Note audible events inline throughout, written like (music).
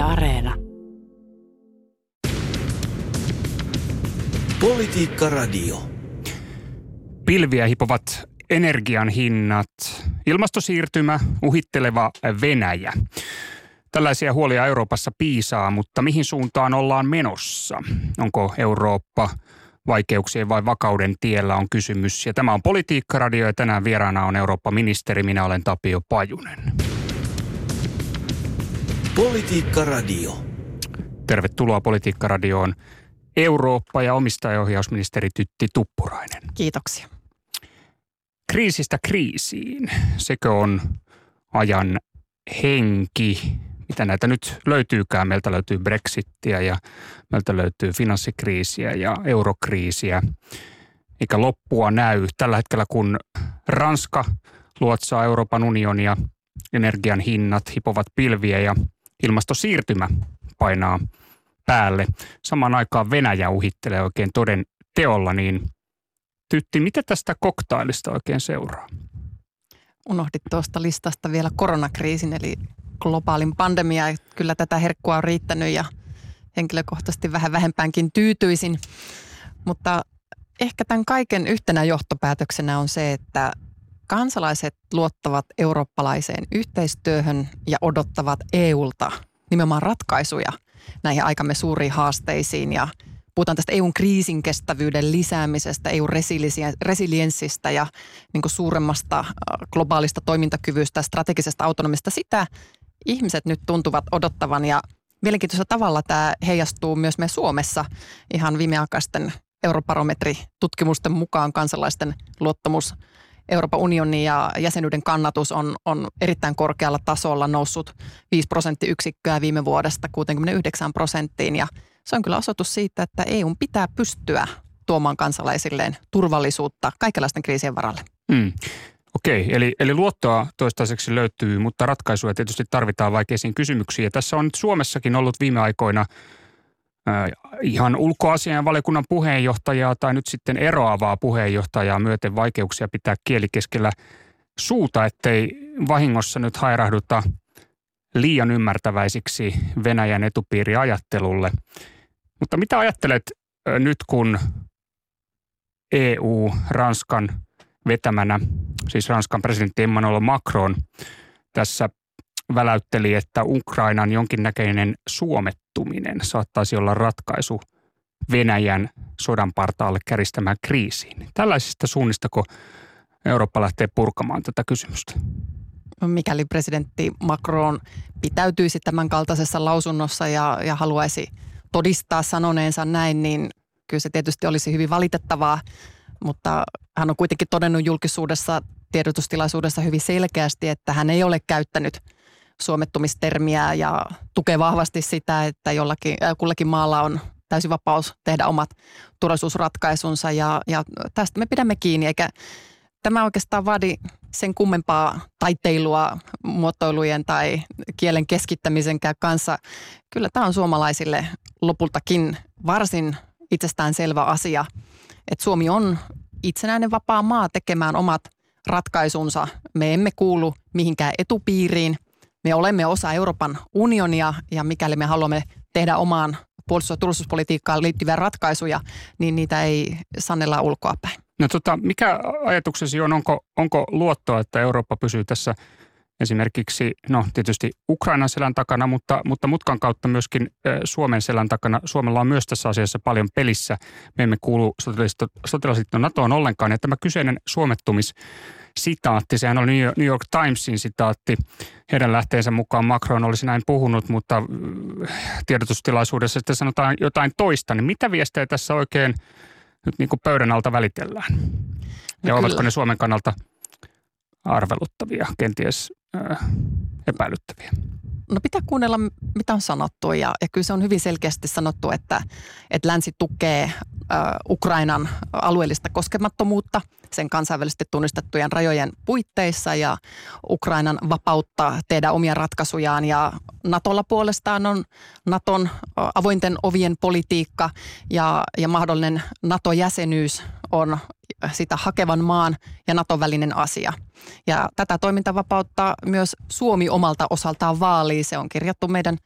Yle Areena. Politiikka Radio. Pilviä hipovat energian hinnat, ilmastosiirtymä, uhitteleva Venäjä. Tällaisia huolia Euroopassa piisaa, mutta mihin suuntaan ollaan menossa? Onko Eurooppa vaikeuksien vai vakauden tiellä on kysymys. Ja tämä on Politiikka-radio ja tänään vieraana on Eurooppa-ministeri. Minä olen Tapio Pajunen. Politiikka-radio. Tervetuloa Politiikka-radioon Eurooppa- ja omistajaohjausministeri Tytti Tuppurainen. Kiitoksia. Kriisistä kriisiin. Sekö on ajan henki? Mitä näitä nyt löytyykään? Meiltä löytyy Brexittiä ja meiltä löytyy finanssikriisiä ja eurokriisiä. Eikä loppua näy. Tällä hetkellä kun Ranska luotsaa Euroopan unionia, energian hinnat hipovat pilviä ja ilmastosiirtymä painaa päälle. Samaan aikaan Venäjä uhittelee oikein toden teolla, niin Tytti, mitä tästä koktailista oikein seuraa? Unohdit tuosta listasta vielä koronakriisin, eli globaalin pandemia. Kyllä tätä herkkua on riittänyt ja henkilökohtaisesti vähän vähempäänkin tyytyisin. Mutta ehkä tämän kaiken yhtenä johtopäätöksenä on se, että kansalaiset luottavat eurooppalaiseen yhteistyöhön ja odottavat EUlta nimenomaan ratkaisuja näihin aikamme suuriin haasteisiin ja puhutaan tästä EUn kriisin kestävyyden lisäämisestä, EUn resilienssistä ja niin suuremmasta äh, globaalista toimintakyvystä, strategisesta autonomista. Sitä ihmiset nyt tuntuvat odottavan ja mielenkiintoisella tavalla tämä heijastuu myös me Suomessa ihan viimeaikaisten eurobarometritutkimusten mukaan kansalaisten luottamus Euroopan unionin ja jäsenyyden kannatus on, on erittäin korkealla tasolla noussut 5 prosenttiyksikköä viime vuodesta 69 prosenttiin ja se on kyllä osoitus siitä, että EU pitää pystyä tuomaan kansalaisilleen turvallisuutta kaikenlaisten kriisien varalle. Mm. Okei, eli, eli luottoa toistaiseksi löytyy, mutta ratkaisuja tietysti tarvitaan vaikeisiin kysymyksiin. Ja tässä on nyt Suomessakin ollut viime aikoina ihan ulkoasian valiokunnan puheenjohtajaa tai nyt sitten eroavaa puheenjohtajaa myöten vaikeuksia pitää kieli keskellä suuta, ettei vahingossa nyt hairahduta liian ymmärtäväisiksi Venäjän etupiiriajattelulle. Mutta mitä ajattelet nyt, kun EU, Ranskan vetämänä siis Ranskan presidentti Emmanuel Macron tässä väläytteli, että Ukrainan jonkinnäköinen suomettuminen saattaisi olla ratkaisu Venäjän sodan partaalle käristämään kriisiin. Tällaisista suunnistako Eurooppa lähtee purkamaan tätä kysymystä? Mikäli presidentti Macron pitäytyisi tämän kaltaisessa lausunnossa ja, ja haluaisi todistaa sanoneensa näin, niin kyllä se tietysti olisi hyvin valitettavaa, mutta hän on kuitenkin todennut julkisuudessa tiedotustilaisuudessa hyvin selkeästi, että hän ei ole käyttänyt suomettumistermiä ja tukee vahvasti sitä, että jollakin, äh, kullakin maalla on täysi vapaus tehdä omat turvallisuusratkaisunsa ja, ja tästä me pidämme kiinni, eikä tämä oikeastaan vaadi sen kummempaa taiteilua muotoilujen tai kielen keskittämisenkään kanssa. Kyllä tämä on suomalaisille lopultakin varsin itsestään selvä asia, että Suomi on itsenäinen vapaa maa tekemään omat ratkaisunsa. Me emme kuulu mihinkään etupiiriin. Me olemme osa Euroopan unionia ja mikäli me haluamme tehdä omaan puolustus- ja turvallisuuspolitiikkaan liittyviä ratkaisuja, niin niitä ei sanella ulkoapäin. No tota, mikä ajatuksesi on, onko, onko luottoa, että Eurooppa pysyy tässä esimerkiksi, no tietysti Ukrainan selän takana, mutta, mutta mutkan kautta myöskin Suomen selän takana. Suomella on myös tässä asiassa paljon pelissä. Me emme kuulu sotilasliitto NATOon ollenkaan. Ja tämä kyseinen suomettumis sitaatti, sehän oli New York Timesin sitaatti. Heidän lähteensä mukaan Macron olisi näin puhunut, mutta tiedotustilaisuudessa sitten sanotaan jotain toista. Niin mitä viestejä tässä oikein nyt niin kuin pöydän alta välitellään? Ja no ovatko ne Suomen kannalta arveluttavia, kenties äh, epäilyttäviä? No pitää kuunnella, mitä on sanottu ja, ja kyllä se on hyvin selkeästi sanottu, että, että länsi tukee äh, Ukrainan alueellista koskemattomuutta sen kansainvälisesti tunnistettujen rajojen puitteissa ja Ukrainan vapautta tehdä omia ratkaisujaan. Ja Natolla puolestaan on Naton avointen ovien politiikka ja, ja mahdollinen NATO-jäsenyys on sitä hakevan maan ja Naton välinen asia. Ja tätä toimintavapautta myös Suomi omalta osaltaan vaalii. Se on kirjattu meidän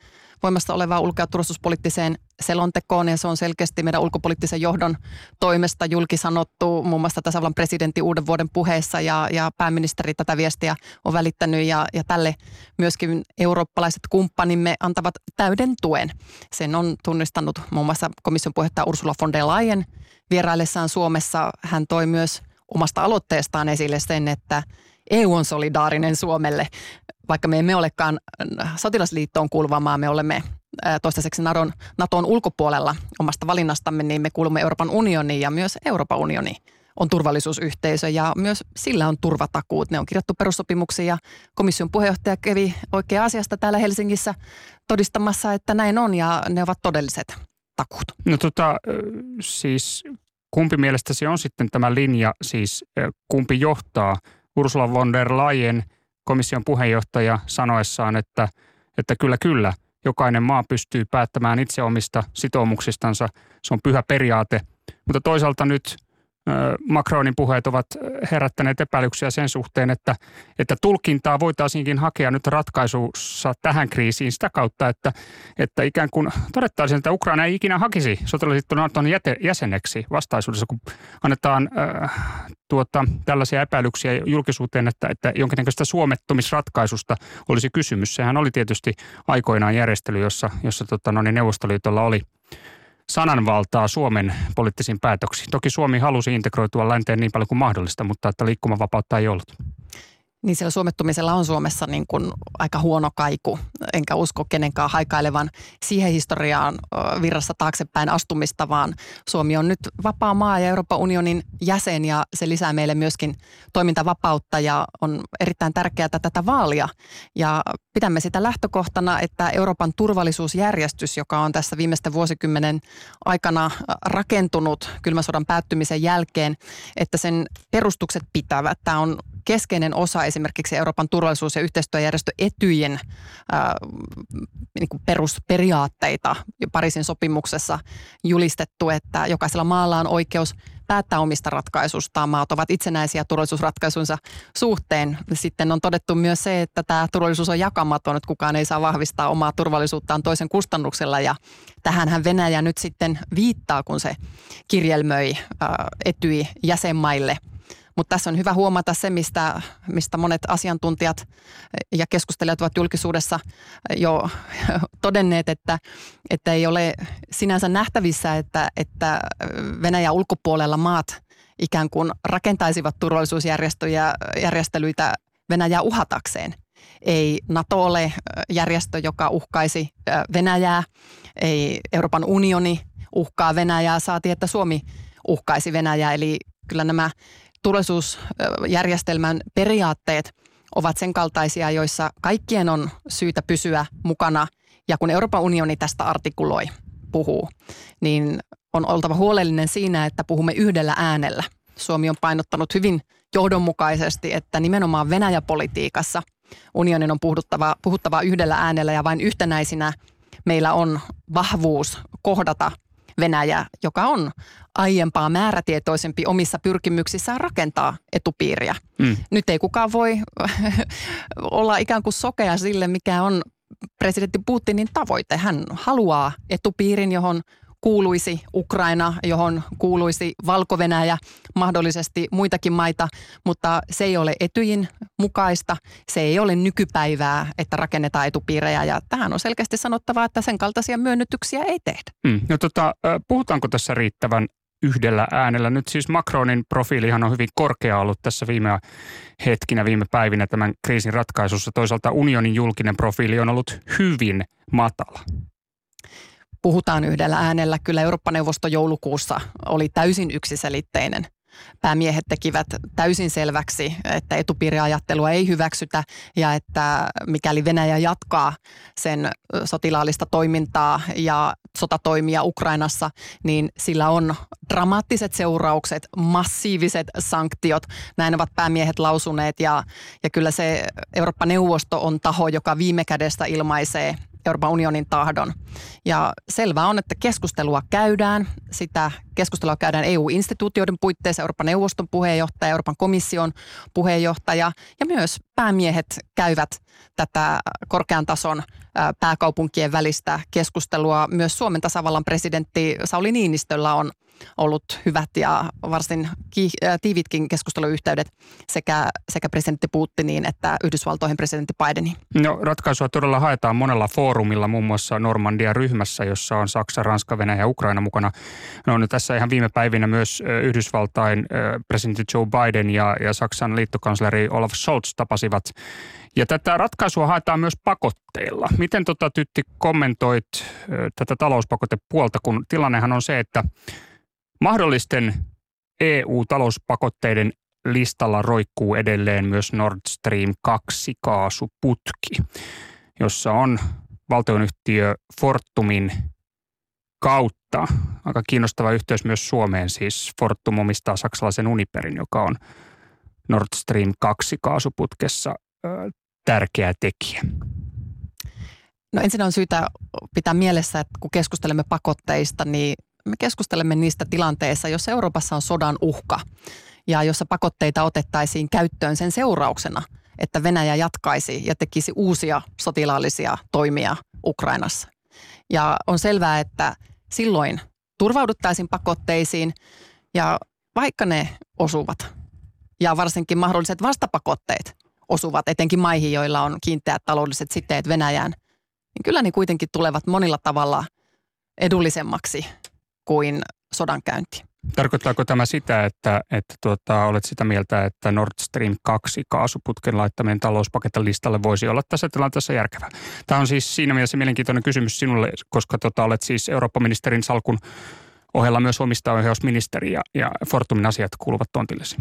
voimassa olevaan ulko- ja turvallisuuspoliittiseen selontekoon ja se on selkeästi meidän ulkopoliittisen johdon toimesta julkisanottu muun muassa tasavallan presidentti uuden vuoden puheessa ja, ja pääministeri tätä viestiä on välittänyt ja, ja tälle myöskin eurooppalaiset kumppanimme antavat täyden tuen. Sen on tunnistanut muun muassa komission puheenjohtaja Ursula von der Leyen vieraillessaan Suomessa. Hän toi myös omasta aloitteestaan esille sen, että EU on solidaarinen Suomelle. Vaikka me emme olekaan sotilasliittoon kuuluva maa, me olemme toistaiseksi Naton, Naton ulkopuolella omasta valinnastamme, niin me kuulumme Euroopan unioniin ja myös Euroopan unioni on turvallisuusyhteisö ja myös sillä on turvatakuut. Ne on kirjattu perussopimuksiin ja komission puheenjohtaja kävi oikein asiasta täällä Helsingissä todistamassa, että näin on ja ne ovat todelliset takuut. No tota, siis kumpi mielestäsi on sitten tämä linja, siis kumpi johtaa Ursula von der Leyen, komission puheenjohtaja, sanoessaan, että, että kyllä kyllä, jokainen maa pystyy päättämään itse omista sitoumuksistansa, se on pyhä periaate. Mutta toisaalta nyt Macronin puheet ovat herättäneet epäilyksiä sen suhteen, että, että tulkintaa voitaisiinkin hakea nyt ratkaisussa tähän kriisiin sitä kautta, että, että ikään kuin todettaisiin, että Ukraina ei ikinä hakisi sotilasliitto Naton jäseneksi vastaisuudessa, kun annetaan äh, tuota, tällaisia epäilyksiä julkisuuteen, että, että jonkinnäköistä suomettumisratkaisusta olisi kysymys. Sehän oli tietysti aikoinaan järjestely, jossa, jossa tota, no niin Neuvostoliitolla oli – sananvaltaa Suomen poliittisiin päätöksiin. Toki Suomi halusi integroitua länteen niin paljon kuin mahdollista, mutta että liikkumavapautta ei ollut. Niin siellä suomettumisella on Suomessa niin kuin aika huono kaiku, enkä usko kenenkään haikailevan siihen historiaan virrassa taaksepäin astumista, vaan Suomi on nyt vapaa maa ja Euroopan unionin jäsen ja se lisää meille myöskin toimintavapautta ja on erittäin tärkeää tätä vaalia. Ja pidämme sitä lähtökohtana, että Euroopan turvallisuusjärjestys, joka on tässä viimeisten vuosikymmenen aikana rakentunut kylmäsodan päättymisen jälkeen, että sen perustukset pitävät. Tämä on keskeinen osa esimerkiksi Euroopan turvallisuus- ja yhteistyöjärjestö Etyjen ää, niin kuin perusperiaatteita Pariisin sopimuksessa julistettu, että jokaisella maalla on oikeus päättää omista ratkaisustaan. Maat ovat itsenäisiä turvallisuusratkaisunsa suhteen. Sitten on todettu myös se, että tämä turvallisuus on jakamaton, että kukaan ei saa vahvistaa omaa turvallisuuttaan toisen kustannuksella. Ja tähänhän Venäjä nyt sitten viittaa, kun se kirjelmöi etyi jäsenmaille – mutta tässä on hyvä huomata se, mistä, mistä monet asiantuntijat ja keskustelijat ovat julkisuudessa jo todenneet, että, että ei ole sinänsä nähtävissä, että, että Venäjä ulkopuolella maat ikään kuin rakentaisivat turvallisuusjärjestelyitä Venäjää uhatakseen. Ei NATO ole järjestö, joka uhkaisi Venäjää, ei Euroopan unioni uhkaa Venäjää, saati että Suomi uhkaisi Venäjää. Eli kyllä nämä turvallisuusjärjestelmän periaatteet ovat sen kaltaisia, joissa kaikkien on syytä pysyä mukana. Ja kun Euroopan unioni tästä artikuloi, puhuu, niin on oltava huolellinen siinä, että puhumme yhdellä äänellä. Suomi on painottanut hyvin johdonmukaisesti, että nimenomaan Venäjä-politiikassa unionin on puhuttava, puhuttava yhdellä äänellä ja vain yhtenäisinä meillä on vahvuus kohdata Venäjä, joka on aiempaa määrätietoisempi omissa pyrkimyksissään rakentaa etupiiriä. Mm. Nyt ei kukaan voi (laughs) olla ikään kuin sokea sille, mikä on presidentti Putinin tavoite. Hän haluaa etupiirin, johon kuuluisi Ukraina, johon kuuluisi valko mahdollisesti muitakin maita, mutta se ei ole etyjin mukaista. Se ei ole nykypäivää, että rakennetaan etupiirejä ja tähän on selkeästi sanottava, että sen kaltaisia myönnytyksiä ei tehdä. Mm. No tota, puhutaanko tässä riittävän yhdellä äänellä. Nyt siis Macronin profiilihan on hyvin korkea ollut tässä viime hetkinä, viime päivinä tämän kriisin ratkaisussa. Toisaalta unionin julkinen profiili on ollut hyvin matala puhutaan yhdellä äänellä. Kyllä Eurooppa-neuvosto joulukuussa oli täysin yksiselitteinen. Päämiehet tekivät täysin selväksi, että etupiiriajattelua ei hyväksytä ja että mikäli Venäjä jatkaa sen sotilaallista toimintaa ja sotatoimia Ukrainassa, niin sillä on dramaattiset seuraukset, massiiviset sanktiot. Näin ovat päämiehet lausuneet ja, ja kyllä se Eurooppa-neuvosto on taho, joka viime kädessä ilmaisee Euroopan unionin tahdon. Ja selvää on, että keskustelua käydään, sitä Keskustelua käydään EU-instituutioiden puitteissa, Euroopan neuvoston puheenjohtaja, Euroopan komission puheenjohtaja ja myös päämiehet käyvät tätä korkean tason pääkaupunkien välistä keskustelua. Myös Suomen tasavallan presidentti Sauli Niinistöllä on ollut hyvät ja varsin tiivitkin keskusteluyhteydet sekä, sekä presidentti Putiniin että Yhdysvaltoihin presidentti Bideniin. No ratkaisua todella haetaan monella foorumilla, muun muassa Normandia-ryhmässä, jossa on Saksa, Ranska, Venäjä ja Ukraina mukana. No, no tässä ihan viime päivinä myös Yhdysvaltain presidentti Joe Biden ja, ja Saksan liittokansleri Olaf Scholz tapasivat ja tätä ratkaisua haetaan myös pakotteilla. Miten tota, Tytti kommentoit tätä talouspakotepuolta, kun tilannehan on se, että mahdollisten EU-talouspakotteiden listalla roikkuu edelleen myös Nord Stream 2 kaasuputki, jossa on valtionyhtiö Fortumin kautta aika kiinnostava yhteys myös Suomeen. Siis Fortum omistaa saksalaisen Uniperin, joka on Nord Stream 2 kaasuputkessa tärkeä tekijä? No ensin on syytä pitää mielessä, että kun keskustelemme pakotteista, niin me keskustelemme niistä tilanteissa, jos Euroopassa on sodan uhka ja jossa pakotteita otettaisiin käyttöön sen seurauksena, että Venäjä jatkaisi ja tekisi uusia sotilaallisia toimia Ukrainassa. Ja on selvää, että silloin turvauduttaisiin pakotteisiin ja vaikka ne osuvat ja varsinkin mahdolliset vastapakotteet osuvat etenkin maihin, joilla on kiinteät taloudelliset siteet Venäjään, niin kyllä ne kuitenkin tulevat monilla tavalla edullisemmaksi kuin sodankäynti. Tarkoittaako tämä sitä, että, että tuota, olet sitä mieltä, että Nord Stream 2 kaasuputken laittaminen talouspaketin listalle voisi olla tässä tilanteessa järkevää? Tämä on siis siinä mielessä mielenkiintoinen kysymys sinulle, koska tota, olet siis Eurooppa-ministerin salkun ohella myös omistajaohjausministeri ja, ja Fortumin asiat kuuluvat tontillesi.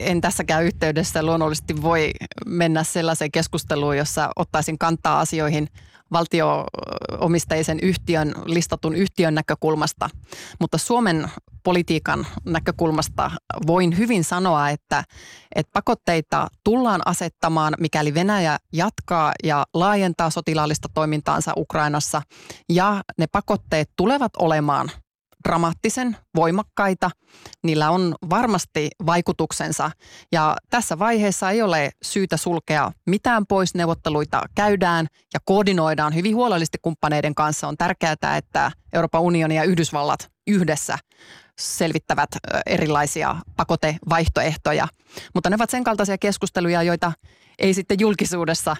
En tässäkään yhteydessä. Luonnollisesti voi mennä sellaiseen keskusteluun, jossa ottaisin kantaa asioihin valtioomisteisen yhtiön, listatun yhtiön näkökulmasta. Mutta Suomen politiikan näkökulmasta voin hyvin sanoa, että, että pakotteita tullaan asettamaan, mikäli Venäjä jatkaa ja laajentaa sotilaallista toimintaansa Ukrainassa. Ja ne pakotteet tulevat olemaan dramaattisen voimakkaita. Niillä on varmasti vaikutuksensa ja tässä vaiheessa ei ole syytä sulkea mitään pois. Neuvotteluita käydään ja koordinoidaan hyvin huolellisesti kumppaneiden kanssa. On tärkeää, että Euroopan unioni ja Yhdysvallat yhdessä selvittävät erilaisia pakotevaihtoehtoja. Mutta ne ovat sen kaltaisia keskusteluja, joita ei sitten julkisuudessa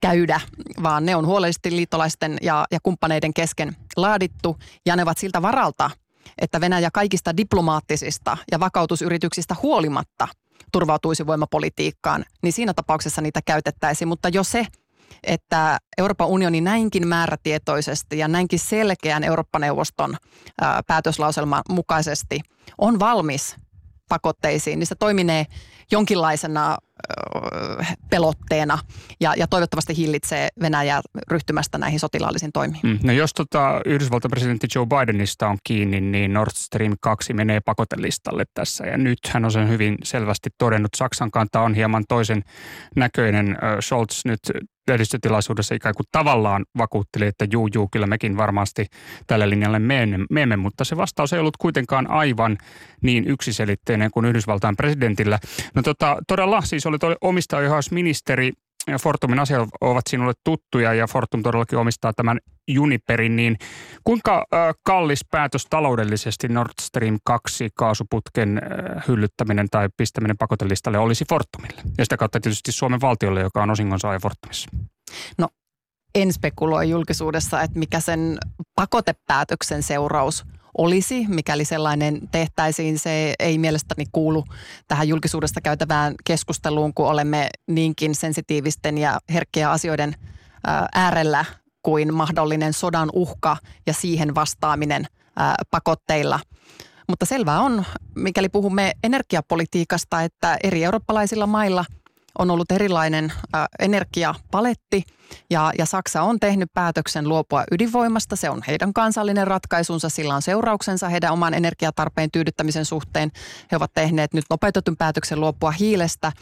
käydä, vaan ne on huolellisesti liittolaisten ja, ja kumppaneiden kesken laadittu ja ne ovat siltä varalta – että Venäjä kaikista diplomaattisista ja vakautusyrityksistä huolimatta turvautuisi voimapolitiikkaan, niin siinä tapauksessa niitä käytettäisiin. Mutta jo se, että Euroopan unioni näinkin määrätietoisesti ja näinkin selkeän Eurooppa-neuvoston päätöslauselman mukaisesti on valmis pakotteisiin, niin se toiminee jonkinlaisena pelotteena ja, ja toivottavasti hillitsee Venäjää ryhtymästä näihin sotilaallisiin toimiin. Mm. No jos tota Yhdysvaltain presidentti Joe Bidenista on kiinni, niin Nord Stream 2 menee pakotelistalle tässä. Ja nyt hän on sen hyvin selvästi todennut. Saksan kanta on hieman toisen näköinen. Scholz nyt lehdistötilaisuudessa ikään kuin tavallaan vakuutteli, että juu, juu, kyllä mekin varmasti tälle linjalle menemme, mutta se vastaus ei ollut kuitenkaan aivan niin yksiselitteinen kuin Yhdysvaltain presidentillä. No tota, todella siis oli omistajaohjausministeri Fortumin asiat ovat sinulle tuttuja ja Fortum todellakin omistaa tämän Juniperin, niin kuinka kallis päätös taloudellisesti Nord Stream 2 kaasuputken hyllyttäminen tai pistäminen pakotelistalle olisi Fortumille? Ja sitä kautta tietysti Suomen valtiolle, joka on osingonsaaja Fortumissa. No en spekuloi julkisuudessa, että mikä sen pakotepäätöksen seuraus olisi, mikäli sellainen tehtäisiin. Se ei mielestäni kuulu tähän julkisuudesta käytävään keskusteluun, kun olemme niinkin sensitiivisten ja herkkiä asioiden äärellä kuin mahdollinen sodan uhka ja siihen vastaaminen pakotteilla. Mutta selvää on, mikäli puhumme energiapolitiikasta, että eri eurooppalaisilla mailla on ollut erilainen energiapaletti Ja, ja Saksa on tehnyt päätöksen luopua ydinvoimasta. Se on heidän kansallinen ratkaisunsa, sillä on seurauksensa heidän oman energiatarpeen tyydyttämisen suhteen. He ovat tehneet nyt nopeutetun päätöksen luopua hiilestä.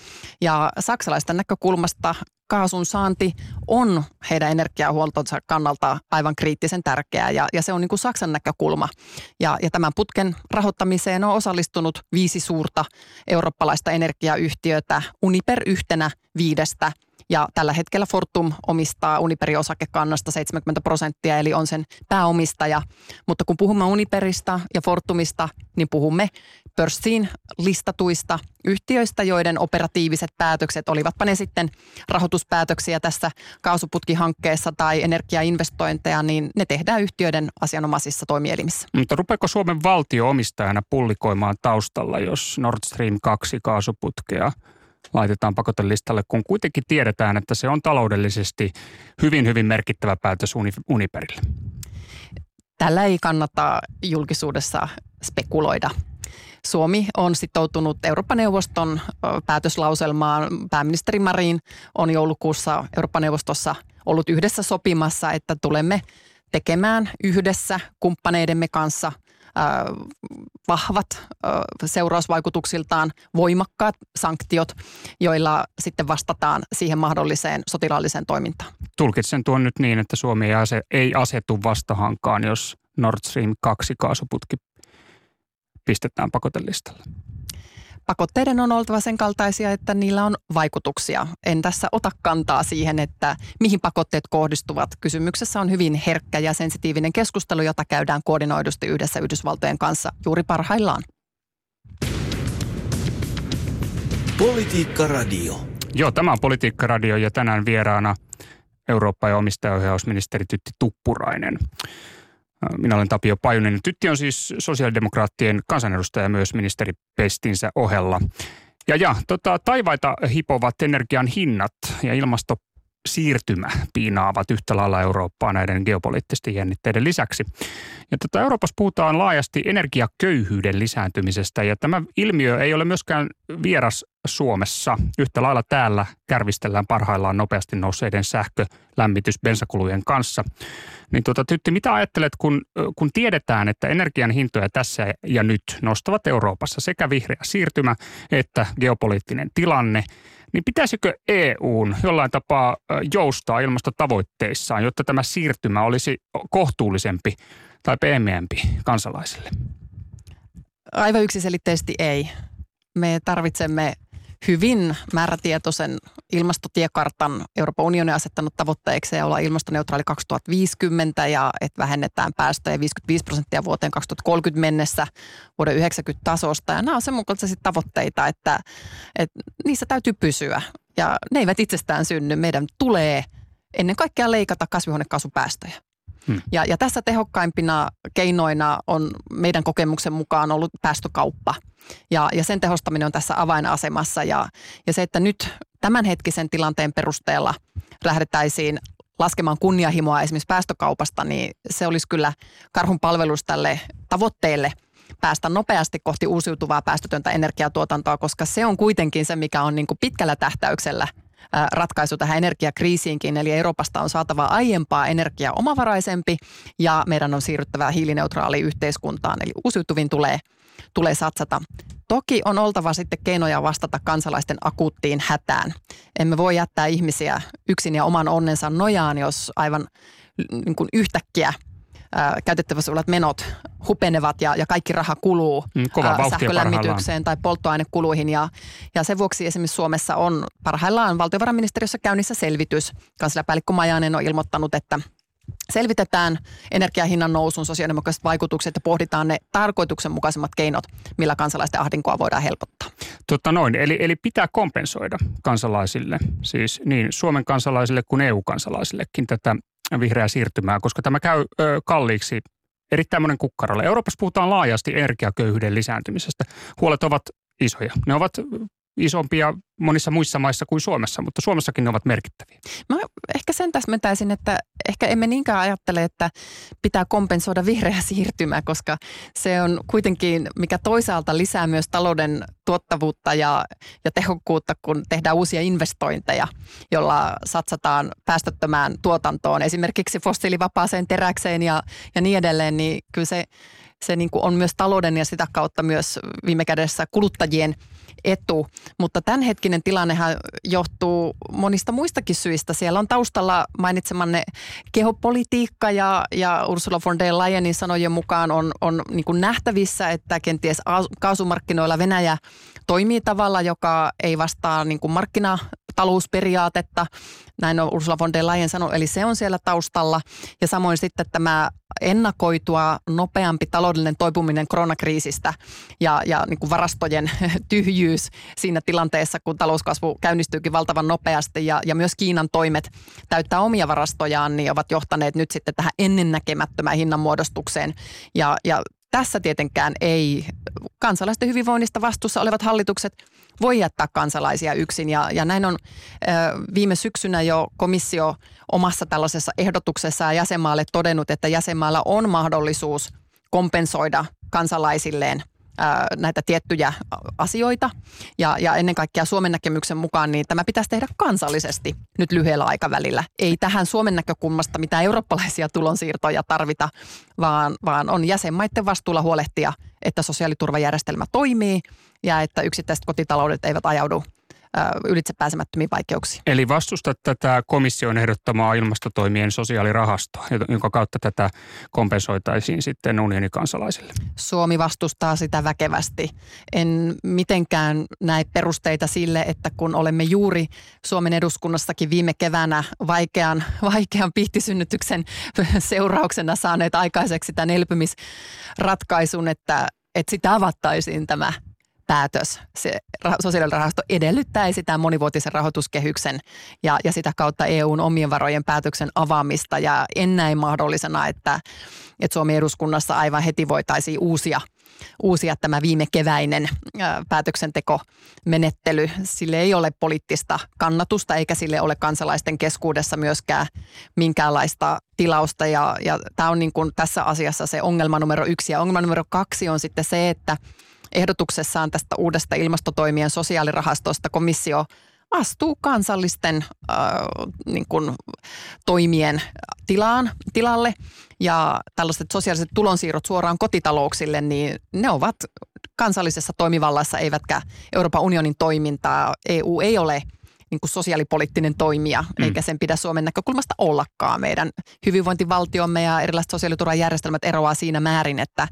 Ja saksalaisten näkökulmasta kaasun saanti on heidän energiahuoltonsa kannalta aivan kriittisen tärkeää ja, ja se on niin kuin Saksan näkökulma. Ja, ja tämän putken rahoittamiseen on osallistunut viisi suurta eurooppalaista energiayhtiötä, Uniper yhtenä viidestä ja tällä hetkellä Fortum omistaa Uniperin osakekannasta 70 prosenttia, eli on sen pääomistaja. Mutta kun puhumme Uniperista ja Fortumista, niin puhumme pörssiin listatuista yhtiöistä, joiden operatiiviset päätökset, olivatpa ne sitten rahoituspäätöksiä tässä kaasuputkihankkeessa tai energiainvestointeja, niin ne tehdään yhtiöiden asianomaisissa toimielimissä. Mutta rupeeko Suomen valtio omistajana pullikoimaan taustalla, jos Nord Stream 2 kaasuputkea laitetaan pakotelistalle, kun kuitenkin tiedetään, että se on taloudellisesti hyvin, hyvin merkittävä päätös Uniperille? Tällä ei kannata julkisuudessa spekuloida. Suomi on sitoutunut Euroopan neuvoston päätöslauselmaan. Pääministeri Marin on joulukuussa Euroopan neuvostossa ollut yhdessä sopimassa, että tulemme tekemään yhdessä kumppaneidemme kanssa vahvat seurausvaikutuksiltaan voimakkaat sanktiot, joilla sitten vastataan siihen mahdolliseen sotilaalliseen toimintaan. Tulkitsen tuon nyt niin, että Suomi ei, ase, ei asetu vastahankaan, jos Nord Stream 2 kaasuputki pistetään pakotelistalle? Pakotteiden on oltava sen kaltaisia, että niillä on vaikutuksia. En tässä ota kantaa siihen, että mihin pakotteet kohdistuvat. Kysymyksessä on hyvin herkkä ja sensitiivinen keskustelu, jota käydään koordinoidusti yhdessä Yhdysvaltojen kanssa juuri parhaillaan. Politiikka Radio. Joo, tämä on Politiikka Radio ja tänään vieraana Eurooppa- ja omistajaohjausministeri Tytti Tuppurainen. Minä olen Tapio Pajunen. Tytti on siis sosiaalidemokraattien kansanedustaja myös ministeri Pestinsä ohella. Ja, ja tota, taivaita hipovat energian hinnat ja ilmasto siirtymä piinaavat yhtä lailla Eurooppaa näiden geopoliittisten jännitteiden lisäksi. Ja tota, Euroopassa puhutaan laajasti energiaköyhyyden lisääntymisestä ja tämä ilmiö ei ole myöskään vieras Suomessa. Yhtä lailla täällä kärvistellään parhaillaan nopeasti nousseiden sähkö-, lämmitys-, bensakulujen kanssa. Niin tuota, Tytti, mitä ajattelet, kun, kun tiedetään, että energian hintoja tässä ja nyt nostavat Euroopassa sekä vihreä siirtymä että geopoliittinen tilanne, niin pitäisikö EUn jollain tapaa joustaa ilmastotavoitteissaan, jotta tämä siirtymä olisi kohtuullisempi tai pehmeämpi kansalaisille? Aivan yksiselitteisesti ei. Me tarvitsemme hyvin määrätietoisen ilmastotiekartan Euroopan unioni asettanut tavoitteeksi ja olla ilmastoneutraali 2050 ja että vähennetään päästöjä 55 prosenttia vuoteen 2030 mennessä vuoden 90 tasosta. Ja nämä on semmoisia tavoitteita, että, että niissä täytyy pysyä ja ne eivät itsestään synny. Meidän tulee ennen kaikkea leikata kasvihuonekaasupäästöjä. Hmm. Ja, ja tässä tehokkaimpina keinoina on meidän kokemuksen mukaan ollut päästökauppa. Ja, ja sen tehostaminen on tässä avainasemassa. Ja, ja se, että nyt tämänhetkisen tilanteen perusteella lähdettäisiin laskemaan kunnianhimoa esimerkiksi päästökaupasta, niin se olisi kyllä karhun palvelus tälle tavoitteelle päästä nopeasti kohti uusiutuvaa päästötöntä energiatuotantoa, koska se on kuitenkin se, mikä on niin kuin pitkällä tähtäyksellä – ratkaisu tähän energiakriisiinkin. Eli Euroopasta on saatava aiempaa energiaa omavaraisempi ja meidän on siirryttävä hiilineutraaliin yhteiskuntaan. Eli uusiutuvin tulee, tulee satsata. Toki on oltava sitten keinoja vastata kansalaisten akuuttiin hätään. Emme voi jättää ihmisiä yksin ja oman onnensa nojaan, jos aivan niin kuin yhtäkkiä – käytettävissä olevat menot hupenevat ja, ja kaikki raha kuluu mm, sähkölämmitykseen tai polttoainekuluihin. Ja, ja sen vuoksi esimerkiksi Suomessa on parhaillaan valtiovarainministeriössä käynnissä selvitys. Kansliapäällikkö Majanen on ilmoittanut, että selvitetään energiahinnan nousun sosiaalidemokraattiset vaikutukset ja pohditaan ne tarkoituksenmukaisemmat keinot, millä kansalaisten ahdinkoa voidaan helpottaa. Totta noin, eli, eli pitää kompensoida kansalaisille, siis niin Suomen kansalaisille kuin EU-kansalaisillekin tätä vihreää siirtymää, koska tämä käy ö, kalliiksi erittäin monen kukkarolle. Euroopassa puhutaan laajasti energiaköyhyyden lisääntymisestä. Huolet ovat isoja. Ne ovat isompia monissa muissa maissa kuin Suomessa, mutta Suomessakin ne ovat merkittäviä. Mä ehkä sen täsmentäisin, että ehkä emme niinkään ajattele, että pitää kompensoida vihreä siirtymä, koska se on kuitenkin, mikä toisaalta lisää myös talouden tuottavuutta ja, ja tehokkuutta, kun tehdään uusia investointeja, jolla satsataan päästöttömään tuotantoon, esimerkiksi fossiilivapaaseen teräkseen ja, ja niin edelleen, niin kyllä se, se niin kuin on myös talouden ja sitä kautta myös viime kädessä kuluttajien – etu. Mutta tämänhetkinen tilannehan johtuu monista muistakin syistä. Siellä on taustalla mainitsemanne geopolitiikka ja, ja Ursula von der Leyenin sanojen mukaan on, on niin nähtävissä, että kenties kaasumarkkinoilla Venäjä toimii tavalla, joka ei vastaa niin kuin markkinatalousperiaatetta. Näin on Ursula von der Leyen sanonut, eli se on siellä taustalla. Ja samoin sitten tämä ennakoitua nopeampi taloudellinen toipuminen koronakriisistä ja, ja niin kuin varastojen (laughs) tyhjyys siinä tilanteessa, kun talouskasvu käynnistyykin valtavan nopeasti ja, ja myös Kiinan toimet täyttää omia varastojaan, niin ovat johtaneet nyt sitten tähän ennennäkemättömään hinnanmuodostukseen. Ja, ja tässä tietenkään ei kansalaisten hyvinvoinnista vastuussa olevat hallitukset voi jättää kansalaisia yksin. Ja, ja näin on viime syksynä jo komissio omassa tällaisessa ehdotuksessa jäsenmaalle todennut, että jäsenmaalla on mahdollisuus kompensoida kansalaisilleen näitä tiettyjä asioita. Ja, ja ennen kaikkea Suomen näkemyksen mukaan niin tämä pitäisi tehdä kansallisesti nyt lyhyellä aikavälillä. Ei tähän Suomen näkökulmasta mitään eurooppalaisia tulonsiirtoja tarvita, vaan, vaan on jäsenmaiden vastuulla huolehtia, että sosiaaliturvajärjestelmä toimii ja että yksittäiset kotitaloudet eivät ajaudu ylitse pääsemättömiin vaikeuksiin. Eli vastustat tätä komission ehdottamaa ilmastotoimien sosiaalirahastoa, jonka kautta tätä kompensoitaisiin sitten unionin kansalaisille? Suomi vastustaa sitä väkevästi. En mitenkään näe perusteita sille, että kun olemme juuri Suomen eduskunnassakin viime keväänä vaikean, (laughs) vaikean pihtisynnytyksen seurauksena saaneet aikaiseksi tämän elpymisratkaisun, että, että sitä avattaisiin tämä päätös. Se sosiaalirahasto edellyttäisi tämän monivuotisen rahoituskehyksen ja, ja sitä kautta EUn omien varojen päätöksen avaamista. Ja en näe mahdollisena, että, että Suomen eduskunnassa aivan heti voitaisiin uusia uusia tämä viime keväinen päätöksentekomenettely. Sille ei ole poliittista kannatusta eikä sille ole kansalaisten keskuudessa myöskään minkäänlaista tilausta. Ja, ja tämä on niin kuin tässä asiassa se ongelma numero yksi. Ja ongelma numero kaksi on sitten se, että ehdotuksessaan tästä uudesta ilmastotoimien sosiaalirahastosta komissio astuu kansallisten äh, niin kuin, toimien tilaan, tilalle ja tällaiset sosiaaliset tulonsiirrot suoraan kotitalouksille, niin ne ovat kansallisessa toimivallassa eivätkä Euroopan unionin toimintaa. EU ei ole – niin kuin sosiaalipoliittinen toimija, mm. eikä sen pidä Suomen näkökulmasta ollakaan. Meidän hyvinvointivaltiomme ja erilaiset sosiaaliturvajärjestelmät eroaa siinä määrin, että,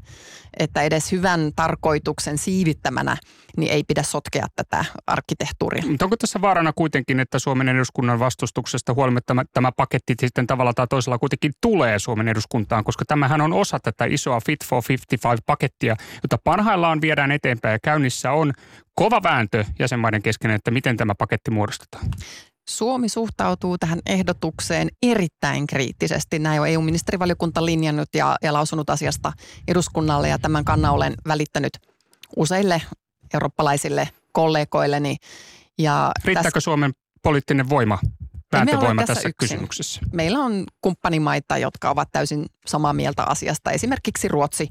että edes hyvän tarkoituksen siivittämänä niin ei pidä sotkea tätä arkkitehtuuria. Mutta onko tässä vaarana kuitenkin, että Suomen eduskunnan vastustuksesta huolimatta tämä, tämä paketti sitten tavalla tai toisella kuitenkin tulee Suomen eduskuntaan, koska tämähän on osa tätä isoa Fit for 55-pakettia, jota parhaillaan viedään eteenpäin ja käynnissä on kova vääntö jäsenmaiden kesken, että miten tämä paketti muodostetaan. Suomi suhtautuu tähän ehdotukseen erittäin kriittisesti. Näin on EU-ministerivaliokunta linjannut ja, ja lausunut asiasta eduskunnalle ja tämän kannan olen välittänyt useille eurooppalaisille kollegoilleni. Ja Riittääkö tässä... Suomen poliittinen voima vääntövoima tässä, tässä kysymyksessä. Meillä on kumppanimaita, jotka ovat täysin samaa mieltä asiasta. Esimerkiksi Ruotsi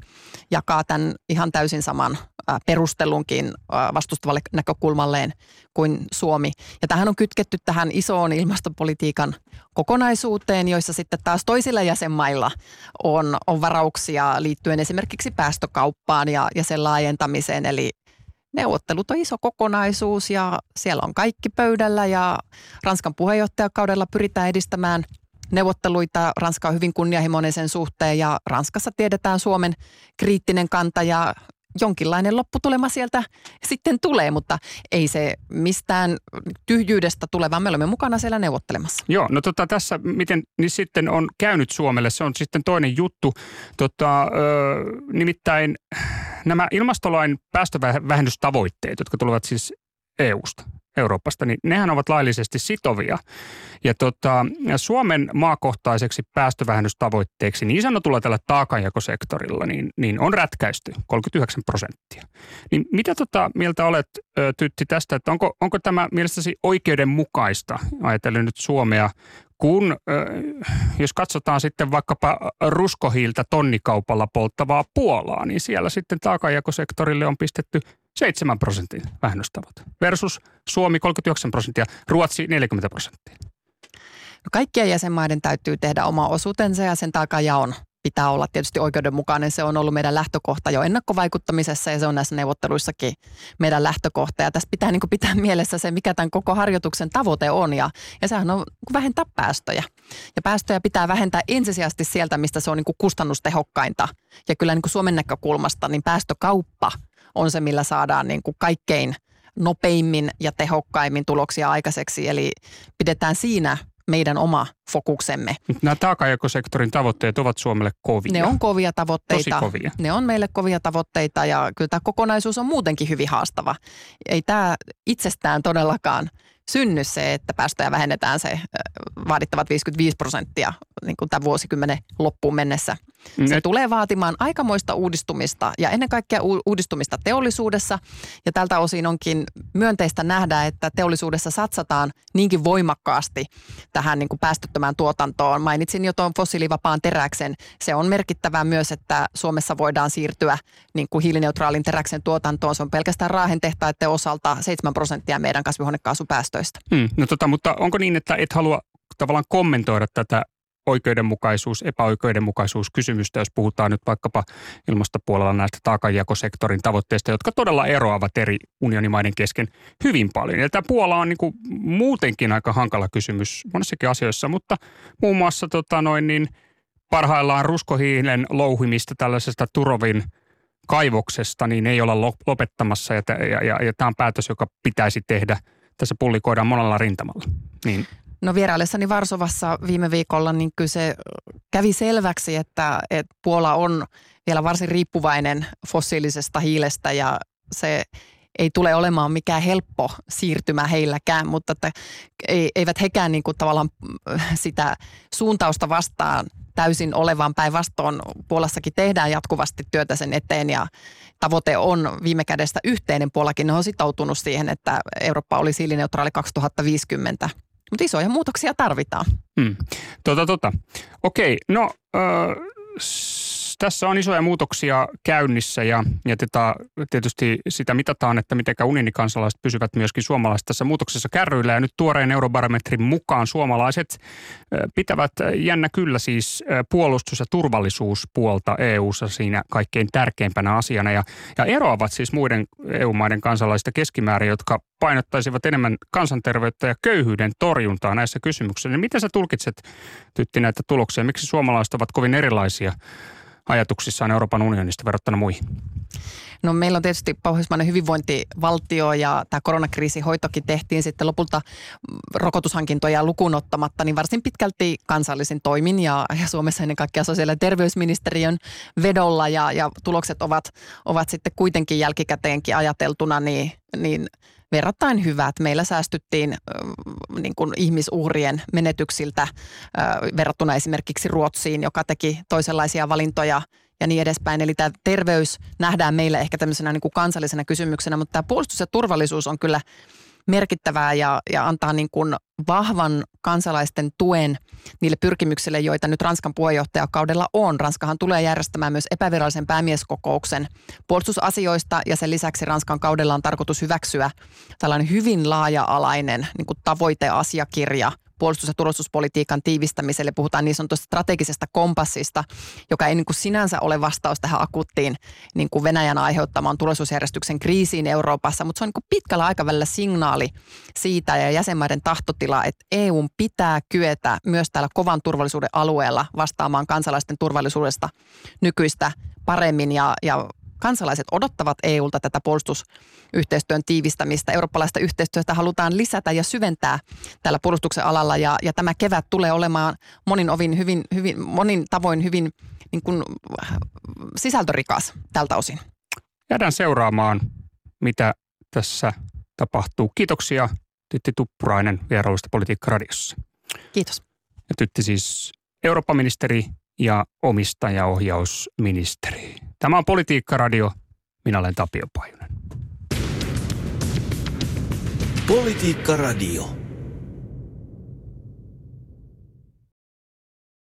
jakaa tämän ihan täysin saman perustelunkin vastustavalle näkökulmalleen kuin Suomi. Ja tähän on kytketty tähän isoon ilmastopolitiikan kokonaisuuteen, joissa sitten taas toisilla jäsenmailla on, on varauksia liittyen esimerkiksi päästökauppaan ja, ja sen laajentamiseen. Eli neuvottelut on iso kokonaisuus ja siellä on kaikki pöydällä ja Ranskan puheenjohtajakaudella pyritään edistämään neuvotteluita. Ranska on hyvin kunnianhimoinen sen suhteen ja Ranskassa tiedetään Suomen kriittinen kanta ja jonkinlainen lopputulema sieltä sitten tulee, mutta ei se mistään tyhjyydestä tule, vaan me olemme mukana siellä neuvottelemassa. Joo, no tota, tässä miten niin sitten on käynyt Suomelle, se on sitten toinen juttu. Tota, ö, nimittäin nämä ilmastolain päästövähennystavoitteet, jotka tulevat siis EUsta, Euroopasta, niin nehän ovat laillisesti sitovia. Ja tota, Suomen maakohtaiseksi päästövähennystavoitteeksi niin sanotulla tällä taakanjakosektorilla niin, niin on rätkäisty 39 prosenttia. Niin mitä tota mieltä olet, Tytti, tästä, että onko, onko tämä mielestäsi oikeudenmukaista, ajatellen nyt Suomea, kun jos katsotaan sitten vaikkapa ruskohiiltä tonnikaupalla polttavaa Puolaa, niin siellä sitten taakanjakosektorille on pistetty 7 prosentin vähennystavoite versus Suomi 39 prosenttia, Ruotsi 40 prosenttia. No kaikkien jäsenmaiden täytyy tehdä oma osuutensa ja sen taakanjaon pitää olla tietysti oikeudenmukainen. Se on ollut meidän lähtökohta jo ennakkovaikuttamisessa ja se on näissä neuvotteluissakin meidän lähtökohta. Ja tässä pitää niin kuin pitää mielessä se, mikä tämän koko harjoituksen tavoite on ja, ja sehän on vähentää päästöjä. Ja päästöjä pitää vähentää ensisijaisesti sieltä, mistä se on niin kuin kustannustehokkainta. Ja kyllä niin kuin Suomen näkökulmasta niin päästökauppa on se, millä saadaan niin kuin kaikkein nopeimmin ja tehokkaimmin tuloksia aikaiseksi. Eli pidetään siinä meidän oma fokuksemme. Nämä taakajakosektorin tavoitteet ovat Suomelle kovia. Ne on kovia tavoitteita. Tosi kovia. Ne on meille kovia tavoitteita ja kyllä tämä kokonaisuus on muutenkin hyvin haastava. Ei tämä itsestään todellakaan synny se, että päästöjä vähennetään se vaadittavat 55 prosenttia niin kuin tämän vuosikymmenen loppuun mennessä. Se Nyt. tulee vaatimaan aikamoista uudistumista ja ennen kaikkea uudistumista teollisuudessa. Ja tältä osin onkin myönteistä nähdä, että teollisuudessa satsataan niinkin voimakkaasti tähän niin kuin päästöttömään tuotantoon. Mainitsin jo tuon fossiilivapaan teräksen. Se on merkittävää myös, että Suomessa voidaan siirtyä niin kuin hiilineutraalin teräksen tuotantoon. Se on pelkästään Raahen tehtaiden osalta 7 prosenttia meidän kasvihuonekaasupäästöistä. Hmm, no tota, mutta onko niin, että et halua tavallaan kommentoida tätä oikeudenmukaisuus, epäoikeudenmukaisuus kysymystä, jos puhutaan nyt vaikkapa ilmastopuolella näistä taakanjakosektorin tavoitteista, jotka todella eroavat eri unionimaiden kesken hyvin paljon. Ja tämä Puola on niin kuin muutenkin aika hankala kysymys monessakin asioissa, mutta muun muassa tota noin, niin parhaillaan ruskohiilen louhimista tällaisesta Turovin kaivoksesta, niin ei olla lopettamassa ja, ja, ja, ja tämä on päätös, joka pitäisi tehdä. Tässä pullikoidaan monella rintamalla. Niin No vieraillessani Varsovassa viime viikolla, niin kyllä se kävi selväksi, että, että Puola on vielä varsin riippuvainen fossiilisesta hiilestä ja se ei tule olemaan mikään helppo siirtymä heilläkään, mutta että eivät hekään niin kuin tavallaan sitä suuntausta vastaan täysin olevan päinvastoin. Puolassakin tehdään jatkuvasti työtä sen eteen ja tavoite on viime kädestä yhteinen. Puolakin on sitoutunut siihen, että Eurooppa oli hiilineutraali 2050 mutta isoja muutoksia tarvitaan. Hmm. Tota, tota. Okei, no äh, tässä on isoja muutoksia käynnissä ja, ja tätä, tietysti sitä mitataan, että miten unionikansalaiset pysyvät myöskin suomalaiset tässä muutoksessa kärryillä. Ja nyt tuoreen eurobarometrin mukaan suomalaiset pitävät jännä kyllä siis puolustus- ja turvallisuuspuolta EU-ssa siinä kaikkein tärkeimpänä asiana. Ja, ja eroavat siis muiden EU-maiden kansalaisista keskimäärin, jotka painottaisivat enemmän kansanterveyttä ja köyhyyden torjuntaa näissä kysymyksissä. Niin miten sä tulkitset, Tytti, näitä tuloksia? Miksi suomalaiset ovat kovin erilaisia ajatuksissaan Euroopan unionista verrattuna muihin? No meillä on tietysti pohjoismainen hyvinvointivaltio ja tämä koronakriisin hoitokin tehtiin sitten lopulta rokotushankintoja lukuun ottamatta, niin varsin pitkälti kansallisin toimin ja, ja Suomessa ennen kaikkea sosiaali- ja terveysministeriön vedolla ja, ja tulokset ovat, ovat sitten kuitenkin jälkikäteenkin ajateltuna niin, niin verrattain hyvät. Meillä säästyttiin niin kuin ihmisuhrien menetyksiltä verrattuna esimerkiksi Ruotsiin, joka teki toisenlaisia valintoja ja niin edespäin. Eli tämä terveys nähdään meillä ehkä tämmöisenä niin kuin kansallisena kysymyksenä, mutta tämä puolustus ja turvallisuus on kyllä merkittävää ja, ja antaa niin kuin vahvan kansalaisten tuen niille pyrkimyksille, joita nyt Ranskan puheenjohtajakaudella on. Ranskahan tulee järjestämään myös epävirallisen päämieskokouksen puolustusasioista ja sen lisäksi Ranskan kaudella on tarkoitus hyväksyä tällainen hyvin laaja-alainen niin kuin tavoiteasiakirja puolustus- ja turvallisuuspolitiikan tiivistämiselle. Puhutaan niin sanotusta strategisesta kompassista, joka ei niin kuin sinänsä ole vastaus tähän akuuttiin niin kuin Venäjän aiheuttamaan turvallisuusjärjestyksen kriisiin Euroopassa, mutta se on niin kuin pitkällä aikavälillä signaali siitä ja jäsenmaiden tahtotila, että EUn pitää kyetä myös täällä kovan turvallisuuden alueella vastaamaan kansalaisten turvallisuudesta nykyistä paremmin ja, ja kansalaiset odottavat EUlta tätä puolustusyhteistyön tiivistämistä. Eurooppalaista yhteistyötä halutaan lisätä ja syventää tällä puolustuksen alalla ja, ja tämä kevät tulee olemaan monin, ovin hyvin, hyvin, monin tavoin hyvin niin kuin, sisältörikas tältä osin. Jäädään seuraamaan, mitä tässä tapahtuu. Kiitoksia Tytti Tuppurainen vierailusta Politiikka-radiossa. Kiitos. Ja Tytti siis Eurooppa-ministeri ja omistajaohjausministeri. Tämä on Politiikka-radio. Minä olen Tapio Pajunen. Politiikka Radio.